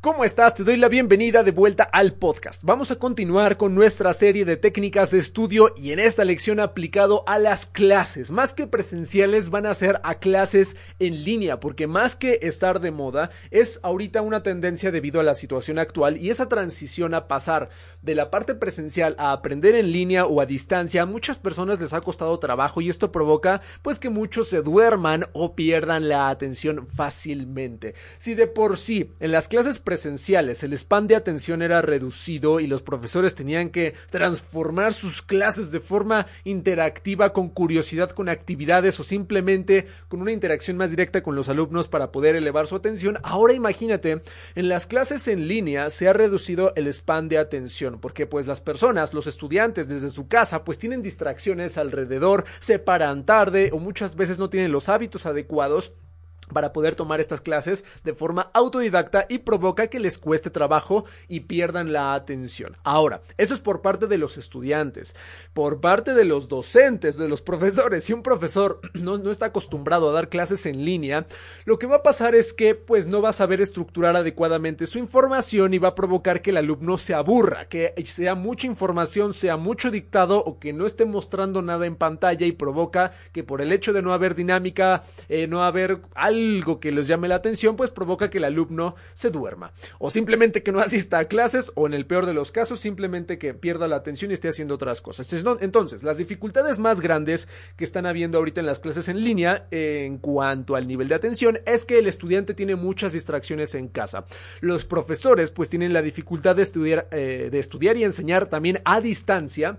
¿Cómo estás? Te doy la bienvenida de vuelta al podcast. Vamos a continuar con nuestra serie de técnicas de estudio y en esta lección aplicado a las clases. Más que presenciales van a ser a clases en línea porque más que estar de moda es ahorita una tendencia debido a la situación actual y esa transición a pasar de la parte presencial a aprender en línea o a distancia a muchas personas les ha costado trabajo y esto provoca pues que muchos se duerman o pierdan la atención fácilmente. Si de por sí en las clases presenciales el span de atención era reducido y los profesores tenían que transformar sus clases de forma interactiva con curiosidad con actividades o simplemente con una interacción más directa con los alumnos para poder elevar su atención. Ahora imagínate, en las clases en línea se ha reducido el span de atención porque pues las personas, los estudiantes desde su casa pues tienen distracciones alrededor, se paran tarde o muchas veces no tienen los hábitos adecuados para poder tomar estas clases de forma autodidacta y provoca que les cueste trabajo y pierdan la atención. Ahora, eso es por parte de los estudiantes, por parte de los docentes, de los profesores. Si un profesor no, no, está acostumbrado a dar clases en línea, lo que va a pasar es que pues no va a saber estructurar adecuadamente su información y va a provocar que el alumno se aburra, que sea mucha información, sea mucho dictado o que no esté mostrando nada en pantalla y provoca que por el hecho de no haber dinámica, eh, no haber algo algo que les llame la atención, pues provoca que el alumno se duerma. O simplemente que no asista a clases, o en el peor de los casos, simplemente que pierda la atención y esté haciendo otras cosas. Entonces, las dificultades más grandes que están habiendo ahorita en las clases en línea, en cuanto al nivel de atención, es que el estudiante tiene muchas distracciones en casa. Los profesores, pues, tienen la dificultad de estudiar, eh, de estudiar y enseñar también a distancia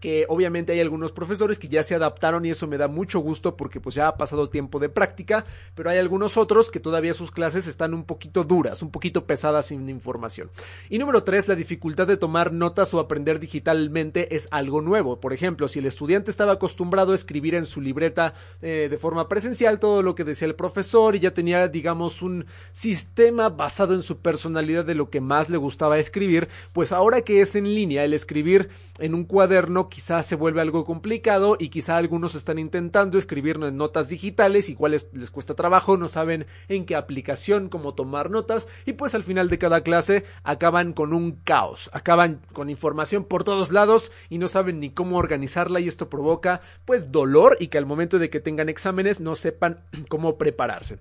que obviamente hay algunos profesores que ya se adaptaron y eso me da mucho gusto porque pues ya ha pasado tiempo de práctica, pero hay algunos otros que todavía sus clases están un poquito duras, un poquito pesadas sin información. Y número tres, la dificultad de tomar notas o aprender digitalmente es algo nuevo. Por ejemplo, si el estudiante estaba acostumbrado a escribir en su libreta eh, de forma presencial todo lo que decía el profesor y ya tenía digamos un sistema basado en su personalidad de lo que más le gustaba escribir, pues ahora que es en línea el escribir en un cuaderno quizás se vuelve algo complicado y quizá algunos están intentando escribirlo en notas digitales y cuáles les cuesta trabajo, no saben en qué aplicación, cómo tomar notas y pues al final de cada clase acaban con un caos, acaban con información por todos lados y no saben ni cómo organizarla y esto provoca pues dolor y que al momento de que tengan exámenes no sepan cómo prepararse.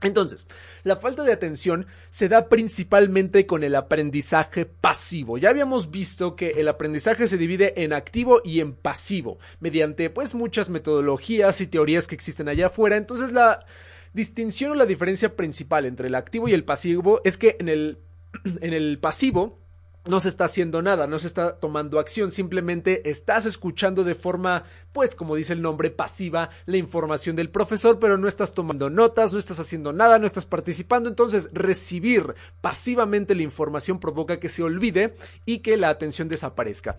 Entonces, la falta de atención se da principalmente con el aprendizaje pasivo. Ya habíamos visto que el aprendizaje se divide en activo y en pasivo, mediante pues muchas metodologías y teorías que existen allá afuera. Entonces, la distinción o la diferencia principal entre el activo y el pasivo es que en el, en el pasivo no se está haciendo nada, no se está tomando acción, simplemente estás escuchando de forma, pues como dice el nombre, pasiva la información del profesor, pero no estás tomando notas, no estás haciendo nada, no estás participando, entonces recibir pasivamente la información provoca que se olvide y que la atención desaparezca.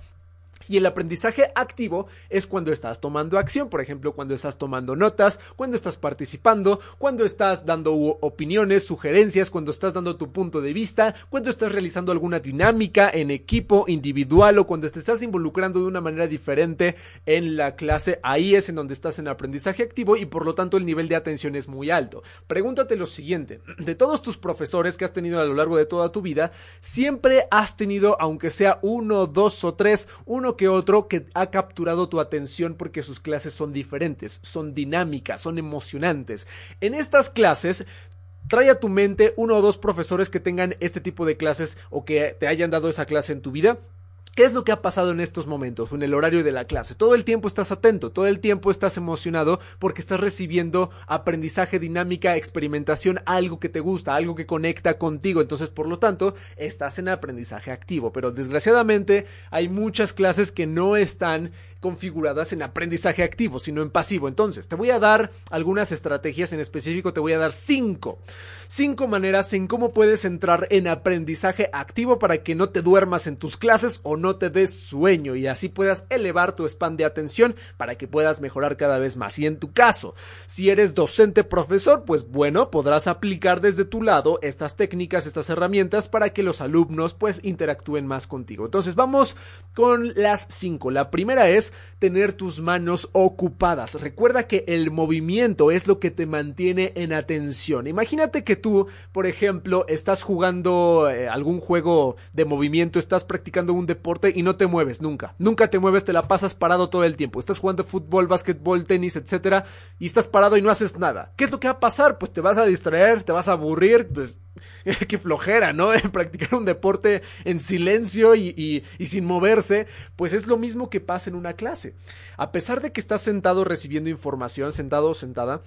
Y el aprendizaje activo es cuando estás tomando acción, por ejemplo, cuando estás tomando notas, cuando estás participando, cuando estás dando opiniones, sugerencias, cuando estás dando tu punto de vista, cuando estás realizando alguna dinámica en equipo, individual o cuando te estás involucrando de una manera diferente en la clase. Ahí es en donde estás en aprendizaje activo y por lo tanto el nivel de atención es muy alto. Pregúntate lo siguiente, de todos tus profesores que has tenido a lo largo de toda tu vida, siempre has tenido, aunque sea uno, dos o tres, uno que otro que ha capturado tu atención porque sus clases son diferentes, son dinámicas, son emocionantes. En estas clases trae a tu mente uno o dos profesores que tengan este tipo de clases o que te hayan dado esa clase en tu vida ¿Qué es lo que ha pasado en estos momentos, en el horario de la clase? Todo el tiempo estás atento, todo el tiempo estás emocionado porque estás recibiendo aprendizaje, dinámica, experimentación, algo que te gusta, algo que conecta contigo. Entonces, por lo tanto, estás en aprendizaje activo. Pero desgraciadamente hay muchas clases que no están configuradas en aprendizaje activo, sino en pasivo. Entonces, te voy a dar algunas estrategias en específico, te voy a dar cinco. Cinco maneras en cómo puedes entrar en aprendizaje activo para que no te duermas en tus clases o no te des sueño y así puedas elevar tu span de atención para que puedas mejorar cada vez más. Y en tu caso, si eres docente profesor, pues bueno, podrás aplicar desde tu lado estas técnicas, estas herramientas para que los alumnos pues interactúen más contigo. Entonces vamos con las cinco. La primera es tener tus manos ocupadas. Recuerda que el movimiento es lo que te mantiene en atención. Imagínate que tú, por ejemplo, estás jugando eh, algún juego de movimiento, estás practicando un deporte y no te mueves nunca. Nunca te mueves, te la pasas parado todo el tiempo. Estás jugando fútbol, básquetbol, tenis, etcétera, y estás parado y no haces nada. ¿Qué es lo que va a pasar? Pues te vas a distraer, te vas a aburrir, pues qué flojera, ¿no? practicar un deporte en silencio y, y sin moverse, pues es lo mismo que pasa en una clase. A pesar de que estás sentado recibiendo información, sentado o sentada,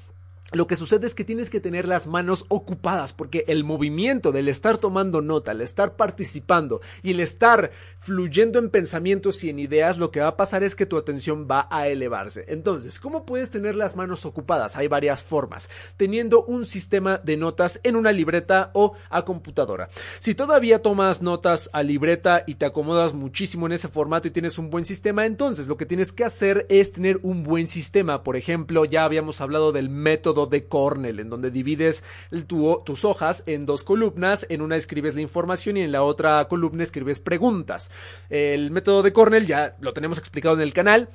lo que sucede es que tienes que tener las manos ocupadas porque el movimiento del estar tomando nota, el estar participando y el estar fluyendo en pensamientos y en ideas, lo que va a pasar es que tu atención va a elevarse. Entonces, ¿cómo puedes tener las manos ocupadas? Hay varias formas. Teniendo un sistema de notas en una libreta o a computadora. Si todavía tomas notas a libreta y te acomodas muchísimo en ese formato y tienes un buen sistema, entonces lo que tienes que hacer es tener un buen sistema. Por ejemplo, ya habíamos hablado del método de Cornell, en donde divides tus hojas en dos columnas, en una escribes la información y en la otra columna escribes preguntas. El método de Cornell ya lo tenemos explicado en el canal,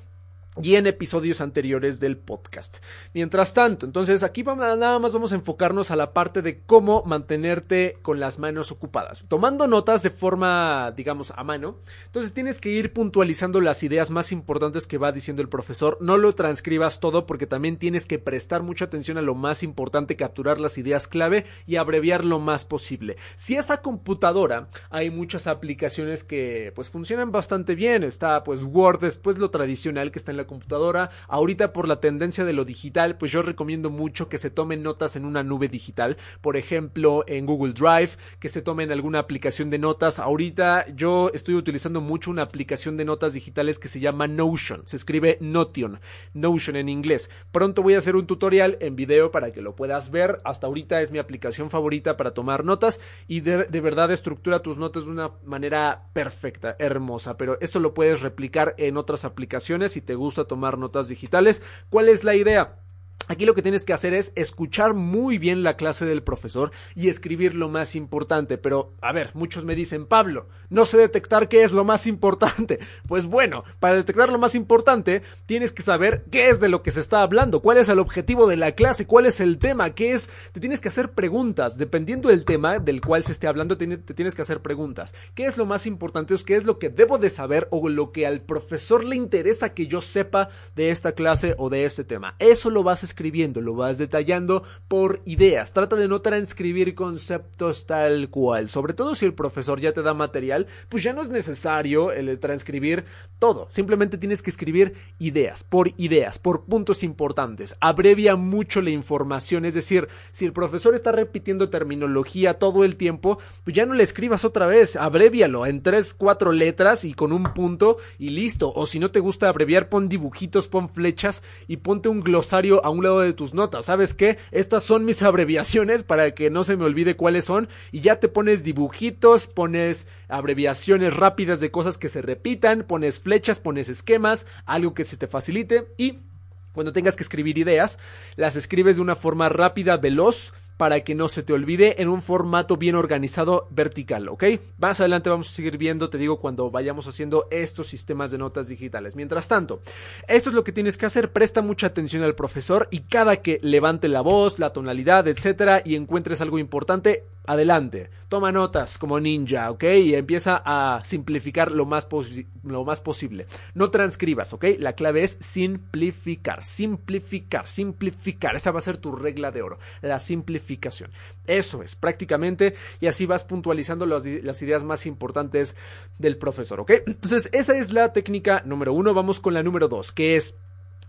y en episodios anteriores del podcast. Mientras tanto, entonces aquí nada más vamos a enfocarnos a la parte de cómo mantenerte con las manos ocupadas. Tomando notas de forma, digamos, a mano, entonces tienes que ir puntualizando las ideas más importantes que va diciendo el profesor. No lo transcribas todo porque también tienes que prestar mucha atención a lo más importante, capturar las ideas clave y abreviar lo más posible. Si esa computadora, hay muchas aplicaciones que pues funcionan bastante bien. Está pues Word, después lo tradicional que está en la computadora. Ahorita por la tendencia de lo digital, pues yo recomiendo mucho que se tomen notas en una nube digital, por ejemplo en Google Drive, que se tomen alguna aplicación de notas. Ahorita yo estoy utilizando mucho una aplicación de notas digitales que se llama Notion, se escribe Notion, Notion en inglés. Pronto voy a hacer un tutorial en video para que lo puedas ver. Hasta ahorita es mi aplicación favorita para tomar notas y de, de verdad estructura tus notas de una manera perfecta, hermosa, pero esto lo puedes replicar en otras aplicaciones si te gusta tomar notas digitales. ¿Cuál es la idea? Aquí lo que tienes que hacer es escuchar muy bien la clase del profesor y escribir lo más importante. Pero, a ver, muchos me dicen, Pablo, no sé detectar qué es lo más importante. Pues bueno, para detectar lo más importante, tienes que saber qué es de lo que se está hablando, cuál es el objetivo de la clase, cuál es el tema, qué es. Te tienes que hacer preguntas. Dependiendo del tema del cual se esté hablando, te tienes que hacer preguntas. ¿Qué es lo más importante? ¿Qué es lo que debo de saber o lo que al profesor le interesa que yo sepa de esta clase o de este tema? Eso lo vas a escribiendo, lo vas detallando por ideas. Trata de no transcribir conceptos tal cual. Sobre todo si el profesor ya te da material, pues ya no es necesario el transcribir todo. Simplemente tienes que escribir ideas, por ideas, por puntos importantes. Abrevia mucho la información. Es decir, si el profesor está repitiendo terminología todo el tiempo, pues ya no le escribas otra vez. Abrevialo en tres, cuatro letras y con un punto y listo. O si no te gusta abreviar, pon dibujitos, pon flechas y ponte un glosario a un de tus notas. ¿Sabes qué? Estas son mis abreviaciones para que no se me olvide cuáles son. Y ya te pones dibujitos, pones abreviaciones rápidas de cosas que se repitan, pones flechas, pones esquemas, algo que se te facilite y cuando tengas que escribir ideas, las escribes de una forma rápida, veloz, para que no se te olvide en un formato bien organizado vertical, ¿ok? Más adelante vamos a seguir viendo, te digo, cuando vayamos haciendo estos sistemas de notas digitales. Mientras tanto, esto es lo que tienes que hacer, presta mucha atención al profesor y cada que levante la voz, la tonalidad, etcétera, y encuentres algo importante, adelante, toma notas como ninja, ¿ok? Y empieza a simplificar lo más, lo más posible. No transcribas, ¿ok? La clave es simplificar, simplificar, simplificar. Esa va a ser tu regla de oro, la simplificación. Eso es, prácticamente, y así vas puntualizando las ideas más importantes del profesor, ¿ok? Entonces, esa es la técnica número uno. Vamos con la número dos, que es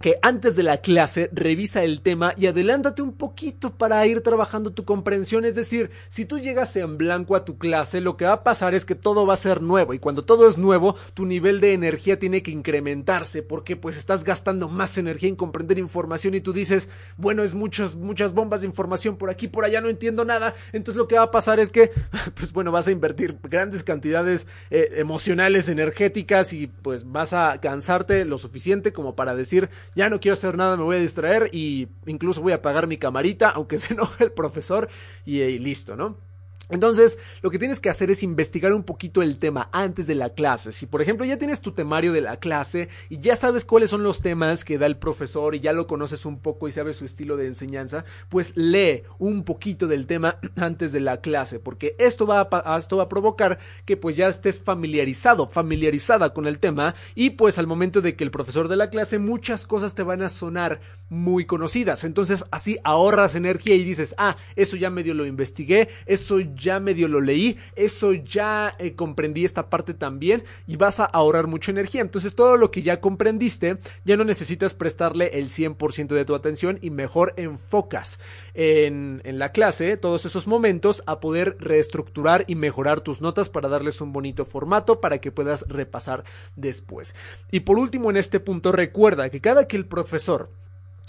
que antes de la clase revisa el tema y adelántate un poquito para ir trabajando tu comprensión. Es decir, si tú llegas en blanco a tu clase, lo que va a pasar es que todo va a ser nuevo y cuando todo es nuevo, tu nivel de energía tiene que incrementarse porque pues estás gastando más energía en comprender información y tú dices, bueno, es muchas, muchas bombas de información por aquí, por allá, no entiendo nada. Entonces lo que va a pasar es que, pues bueno, vas a invertir grandes cantidades eh, emocionales, energéticas y pues vas a cansarte lo suficiente como para decir, ya no quiero hacer nada, me voy a distraer y incluso voy a apagar mi camarita, aunque se enoje el profesor y, y listo, ¿no? Entonces, lo que tienes que hacer es investigar un poquito el tema antes de la clase. Si, por ejemplo, ya tienes tu temario de la clase y ya sabes cuáles son los temas que da el profesor y ya lo conoces un poco y sabes su estilo de enseñanza, pues lee un poquito del tema antes de la clase, porque esto va a, esto va a provocar que pues ya estés familiarizado, familiarizada con el tema y pues al momento de que el profesor de la clase muchas cosas te van a sonar muy conocidas. Entonces, así ahorras energía y dices, ah, eso ya medio lo investigué, eso ya medio lo leí, eso ya eh, comprendí esta parte también y vas a ahorrar mucha energía. Entonces todo lo que ya comprendiste, ya no necesitas prestarle el 100% de tu atención y mejor enfocas en, en la clase todos esos momentos a poder reestructurar y mejorar tus notas para darles un bonito formato para que puedas repasar después. Y por último en este punto recuerda que cada que el profesor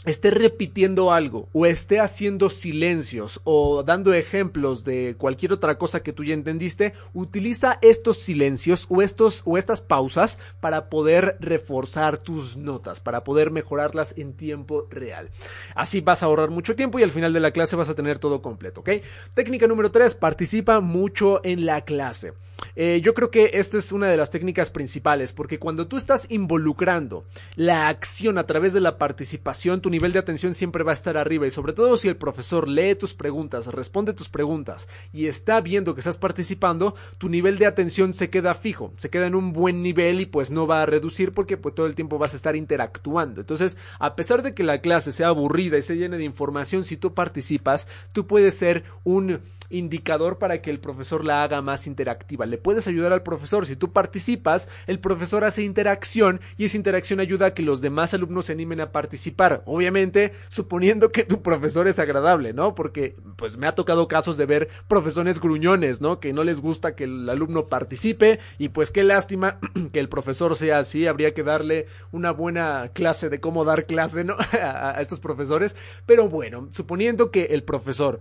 esté repitiendo algo o esté haciendo silencios o dando ejemplos de cualquier otra cosa que tú ya entendiste, utiliza estos silencios o estos o estas pausas para poder reforzar tus notas, para poder mejorarlas en tiempo real. Así vas a ahorrar mucho tiempo y al final de la clase vas a tener todo completo, ¿ok? Técnica número 3, participa mucho en la clase. Eh, yo creo que esta es una de las técnicas principales porque cuando tú estás involucrando la acción a través de la participación, tu nivel de atención siempre va a estar arriba y sobre todo si el profesor lee tus preguntas, responde tus preguntas y está viendo que estás participando, tu nivel de atención se queda fijo, se queda en un buen nivel y pues no va a reducir porque pues todo el tiempo vas a estar interactuando. Entonces, a pesar de que la clase sea aburrida y se llene de información, si tú participas, tú puedes ser un indicador para que el profesor la haga más interactiva. Le puedes ayudar al profesor. Si tú participas, el profesor hace interacción y esa interacción ayuda a que los demás alumnos se animen a participar. Obviamente, suponiendo que tu profesor es agradable, ¿no? Porque pues me ha tocado casos de ver profesores gruñones, ¿no? Que no les gusta que el alumno participe y pues qué lástima que el profesor sea así. Habría que darle una buena clase de cómo dar clase, ¿no? a estos profesores. Pero bueno, suponiendo que el profesor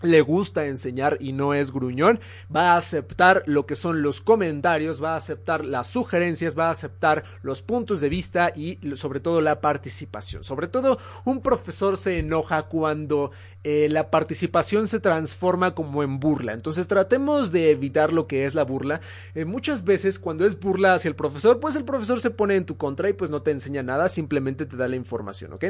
le gusta enseñar y no es gruñón, va a aceptar lo que son los comentarios, va a aceptar las sugerencias, va a aceptar los puntos de vista y sobre todo la participación. Sobre todo un profesor se enoja cuando eh, la participación se transforma como en burla. Entonces tratemos de evitar lo que es la burla. Eh, muchas veces cuando es burla hacia el profesor, pues el profesor se pone en tu contra y pues no te enseña nada, simplemente te da la información, ¿ok?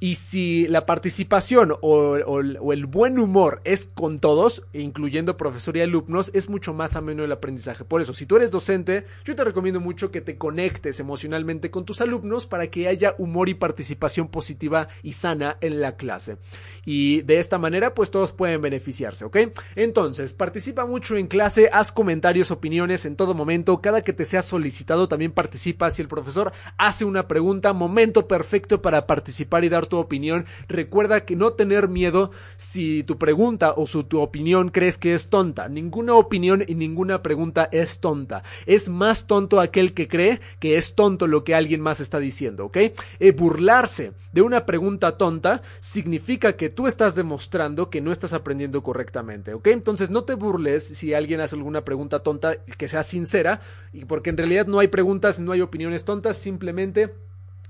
Y si la participación o, o el buen humor es con todos, incluyendo profesor y alumnos, es mucho más ameno el aprendizaje. Por eso, si tú eres docente, yo te recomiendo mucho que te conectes emocionalmente con tus alumnos para que haya humor y participación positiva y sana en la clase. Y de esta manera, pues todos pueden beneficiarse, ¿ok? Entonces, participa mucho en clase, haz comentarios, opiniones en todo momento, cada que te sea solicitado también participa. Si el profesor hace una pregunta, momento perfecto para participar y dar tu opinión. Recuerda que no tener miedo si tu pregunta o su tu opinión crees que es tonta. Ninguna opinión y ninguna pregunta es tonta. Es más tonto aquel que cree que es tonto lo que alguien más está diciendo, ¿ok? Eh, burlarse de una pregunta tonta significa que tú estás demostrando que no estás aprendiendo correctamente, ¿ok? Entonces no te burles si alguien hace alguna pregunta tonta que sea sincera, y porque en realidad no hay preguntas, no hay opiniones tontas, simplemente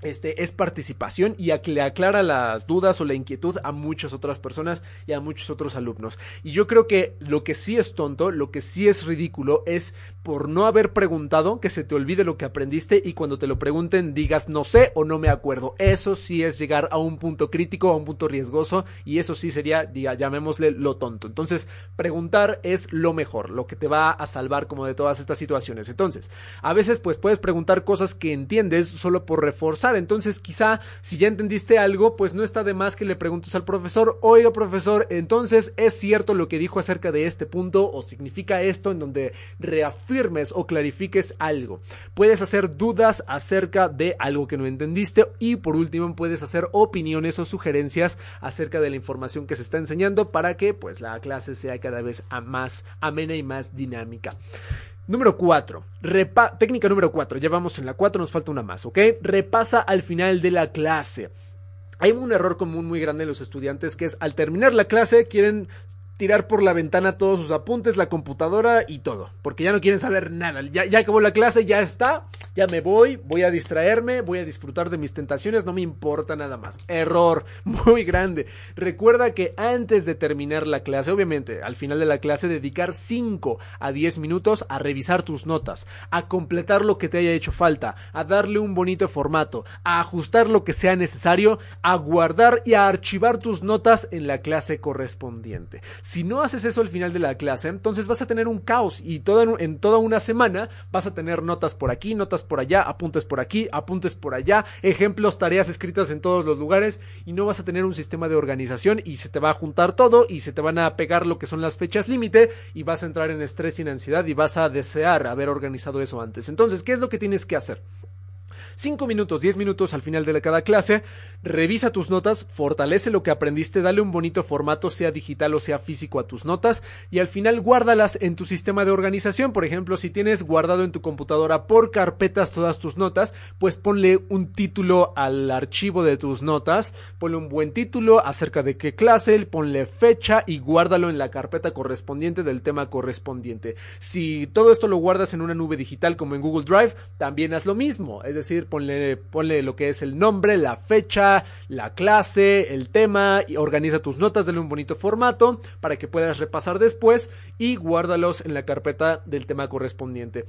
este, es participación y le aclara las dudas o la inquietud a muchas otras personas y a muchos otros alumnos. Y yo creo que lo que sí es tonto, lo que sí es ridículo es por no haber preguntado que se te olvide lo que aprendiste y cuando te lo pregunten digas no sé o no me acuerdo. Eso sí es llegar a un punto crítico, a un punto riesgoso y eso sí sería, diga, llamémosle lo tonto. Entonces, preguntar es lo mejor, lo que te va a salvar como de todas estas situaciones. Entonces, a veces pues puedes preguntar cosas que entiendes solo por reforzar Entonces, quizá si ya entendiste algo, pues no está de más que le preguntes al profesor, oiga profesor, entonces es cierto lo que dijo acerca de este punto o significa esto en donde reafirmes o clarifiques algo. Puedes hacer dudas acerca de algo que no entendiste y por último puedes hacer opiniones o sugerencias acerca de la información que se está enseñando para que pues la clase sea cada vez más amena y más dinámica. Número 4. Técnica número 4. Ya vamos en la 4, nos falta una más, ¿ok? Repasa al final de la clase. Hay un error común muy grande en los estudiantes que es al terminar la clase quieren tirar por la ventana todos sus apuntes, la computadora y todo, porque ya no quieren saber nada. Ya, acabó la clase, ya está, ya me voy, voy a distraerme, voy a disfrutar de mis tentaciones, no me importa nada más. Error muy grande. Recuerda que antes de terminar la clase, obviamente, al final de la clase, dedicar 5 a 10 minutos a revisar tus notas, a completar lo que te haya hecho falta, a darle un bonito formato, a ajustar lo que sea necesario, a guardar y a archivar tus notas en la clase correspondiente. Si no haces eso al final de la clase, entonces vas a tener un caos y en toda una semana vas a tener notas por aquí, notas por allá, apuntes por aquí, apuntes por allá, ejemplos, tareas escritas en todos los lugares y no vas a tener un sistema de organización y se te va a juntar todo y se te van a pegar lo que son las fechas límite y vas a entrar en estrés y en ansiedad y vas a desear haber organizado eso antes. Entonces, ¿qué es lo que tienes que hacer? 5 minutos, 10 minutos al final de cada clase, revisa tus notas, fortalece lo que aprendiste, dale un bonito formato, sea digital o sea físico a tus notas y al final guárdalas en tu sistema de organización. Por ejemplo, si tienes guardado en tu computadora por carpetas todas tus notas, pues ponle un título al archivo de tus notas, ponle un buen título acerca de qué clase, ponle fecha y guárdalo en la carpeta correspondiente del tema correspondiente. Si todo esto lo guardas en una nube digital como en Google Drive, también haz lo mismo, es decir, ponle, lo que es el nombre, la fecha, la clase, el tema, y organiza tus notas, dale un bonito formato para que puedas repasar después y guárdalos en la carpeta del tema correspondiente.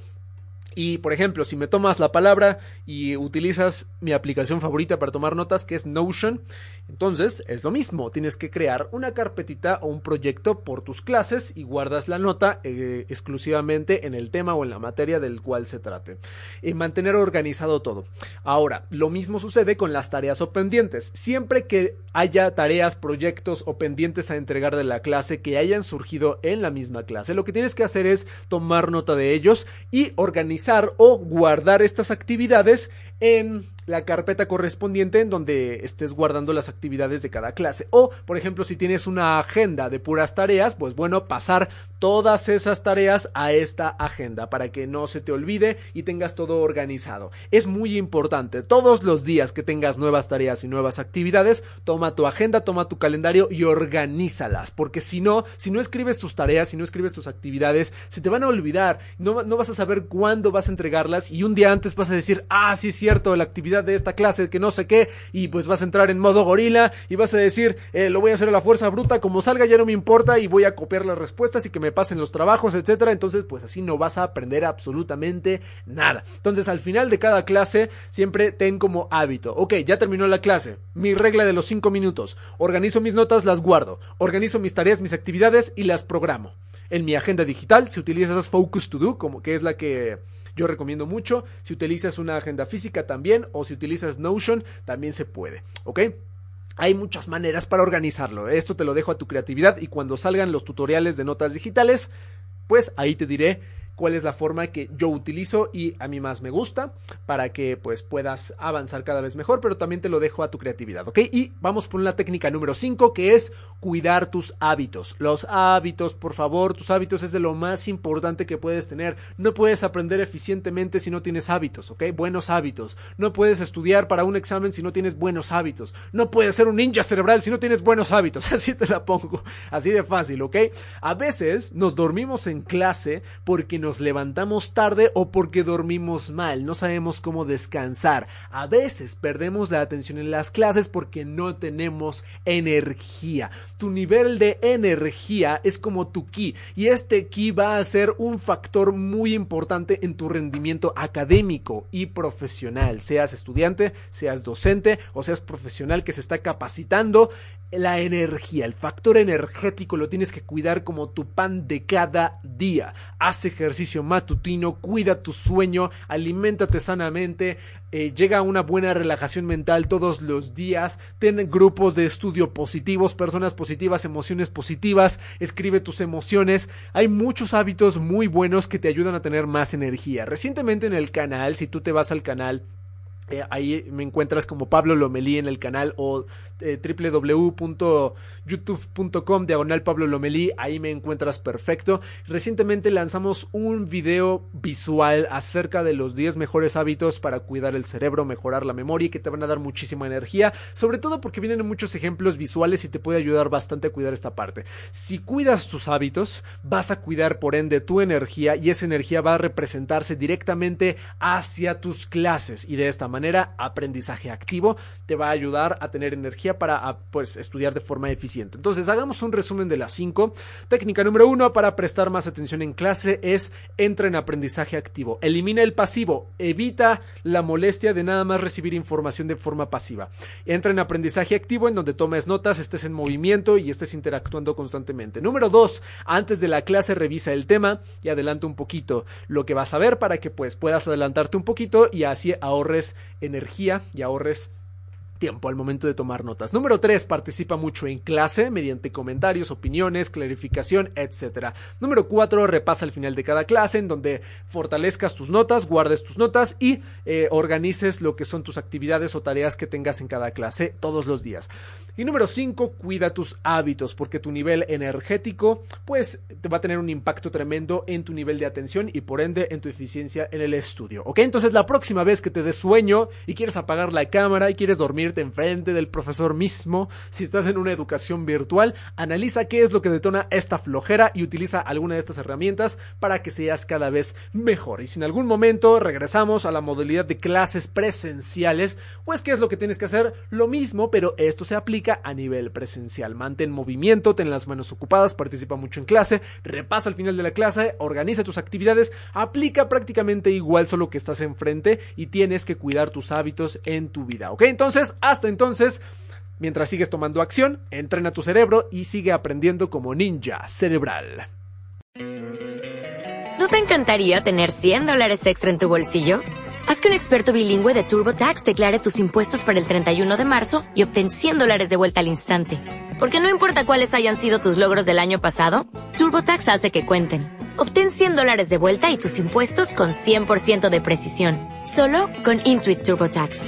Y por ejemplo, si me tomas la palabra y utilizas mi aplicación favorita para tomar notas, que es Notion, entonces es lo mismo. Tienes que crear una carpetita o un proyecto por tus clases y guardas la nota eh, exclusivamente en el tema o en la materia del cual se trate. Y mantener organizado todo. Ahora, lo mismo sucede con las tareas o pendientes. Siempre que haya tareas, proyectos o pendientes a entregar de la clase que hayan surgido en la misma clase, lo que tienes que hacer es tomar nota de ellos y organizar o guardar estas actividades en la carpeta correspondiente en donde estés guardando las actividades de cada clase. O, por ejemplo, si tienes una agenda de puras tareas, pues bueno, pasar todas esas tareas a esta agenda para que no se te olvide y tengas todo organizado. Es muy importante, todos los días que tengas nuevas tareas y nuevas actividades, toma tu agenda, toma tu calendario y organízalas, porque si no, si no escribes tus tareas, si no escribes tus actividades, se te van a olvidar, no, no vas a saber cuándo vas a entregarlas y un día antes vas a decir, ah, sí es cierto, la actividad de esta clase que no sé qué y pues vas a entrar en modo gorila y vas a decir eh, lo voy a hacer a la fuerza bruta como salga ya no me importa y voy a copiar las respuestas y que me pasen los trabajos etcétera. Entonces pues así no vas a aprender absolutamente nada. Entonces al final de cada clase siempre ten como hábito ok ya terminó la clase mi regla de los cinco minutos organizo mis notas las guardo organizo mis tareas mis actividades y las programo. En mi agenda digital si utilizas Focus To Do como que es la que yo recomiendo mucho. Si utilizas una agenda física también o si utilizas Notion también se puede. ¿Ok? Hay muchas maneras para organizarlo. Esto te lo dejo a tu creatividad y cuando salgan los tutoriales de notas digitales, pues ahí te diré cuál es la forma que yo utilizo y a mí más me gusta para que pues puedas avanzar cada vez mejor, pero también te lo dejo a tu creatividad, ¿ok? Y vamos por la técnica número 5 que es cuidar tus hábitos. Los hábitos, por favor, tus hábitos es de lo más importante que puedes tener. No puedes aprender eficientemente si no tienes hábitos, ¿ok? Buenos hábitos. No puedes estudiar para un examen si no tienes buenos hábitos. No puedes ser un ninja cerebral si no tienes buenos hábitos. Así te la pongo. Así de fácil, ¿ok? A veces nos dormimos en clase porque nos levantamos tarde o porque dormimos mal, no sabemos cómo descansar. A veces perdemos la atención en las clases porque no tenemos energía. Tu nivel de energía es como tu ki y este ki va a ser un factor muy importante en tu rendimiento académico y profesional, seas estudiante, seas docente o seas profesional que se está capacitando la energía, el factor energético lo tienes que cuidar como tu pan de cada día. Haz ejercicio ejercicio matutino, cuida tu sueño, aliméntate sanamente, eh, llega a una buena relajación mental todos los días, ten grupos de estudio positivos, personas positivas, emociones positivas, escribe tus emociones. Hay muchos hábitos muy buenos que te ayudan a tener más energía. Recientemente en el canal, si tú te vas al canal eh, ahí me encuentras como Pablo Lomelí en el canal o eh, www.youtube.com diagonal Pablo Lomelí, ahí me encuentras perfecto. Recientemente lanzamos un video visual acerca de los 10 mejores hábitos para cuidar el cerebro, mejorar la memoria y que te van a dar muchísima energía, sobre todo porque vienen muchos ejemplos visuales y te puede ayudar bastante a cuidar esta parte. Si cuidas tus hábitos, vas a cuidar por ende tu energía y esa energía va a representarse directamente hacia tus clases y de esta manera manera, aprendizaje activo te va a ayudar a tener energía para pues, estudiar de forma eficiente. Entonces, hagamos un resumen de las cinco. Técnica número uno para prestar más atención en clase es entra en aprendizaje activo. Elimina el pasivo, evita la molestia de nada más recibir información de forma pasiva. Entra en aprendizaje activo en donde tomes notas, estés en movimiento y estés interactuando constantemente. Número dos, antes de la clase revisa el tema y adelanta un poquito lo que vas a ver para que pues puedas adelantarte un poquito y así ahorres energía y ahorres tiempo al momento de tomar notas. Número 3. Participa mucho en clase mediante comentarios, opiniones, clarificación, etc. Número 4. Repasa al final de cada clase en donde fortalezcas tus notas, guardes tus notas y eh, organices lo que son tus actividades o tareas que tengas en cada clase todos los días. Y número 5. Cuida tus hábitos porque tu nivel energético pues te va a tener un impacto tremendo en tu nivel de atención y por ende en tu eficiencia en el estudio. ¿Ok? Entonces la próxima vez que te des sueño y quieres apagar la cámara y quieres dormir enfrente del profesor mismo, si estás en una educación virtual, analiza qué es lo que detona esta flojera y utiliza alguna de estas herramientas para que seas cada vez mejor. Y si en algún momento regresamos a la modalidad de clases presenciales, pues qué es lo que tienes que hacer? Lo mismo, pero esto se aplica a nivel presencial. Mantén movimiento, ten las manos ocupadas, participa mucho en clase, repasa al final de la clase, organiza tus actividades, aplica prácticamente igual solo que estás enfrente y tienes que cuidar tus hábitos en tu vida. ¿Ok? Entonces, hasta entonces, mientras sigues tomando acción, entrena tu cerebro y sigue aprendiendo como ninja cerebral. ¿No te encantaría tener 100 dólares extra en tu bolsillo? Haz que un experto bilingüe de TurboTax declare tus impuestos para el 31 de marzo y obtén 100 dólares de vuelta al instante. Porque no importa cuáles hayan sido tus logros del año pasado, TurboTax hace que cuenten. Obtén 100 dólares de vuelta y tus impuestos con 100% de precisión. Solo con Intuit TurboTax.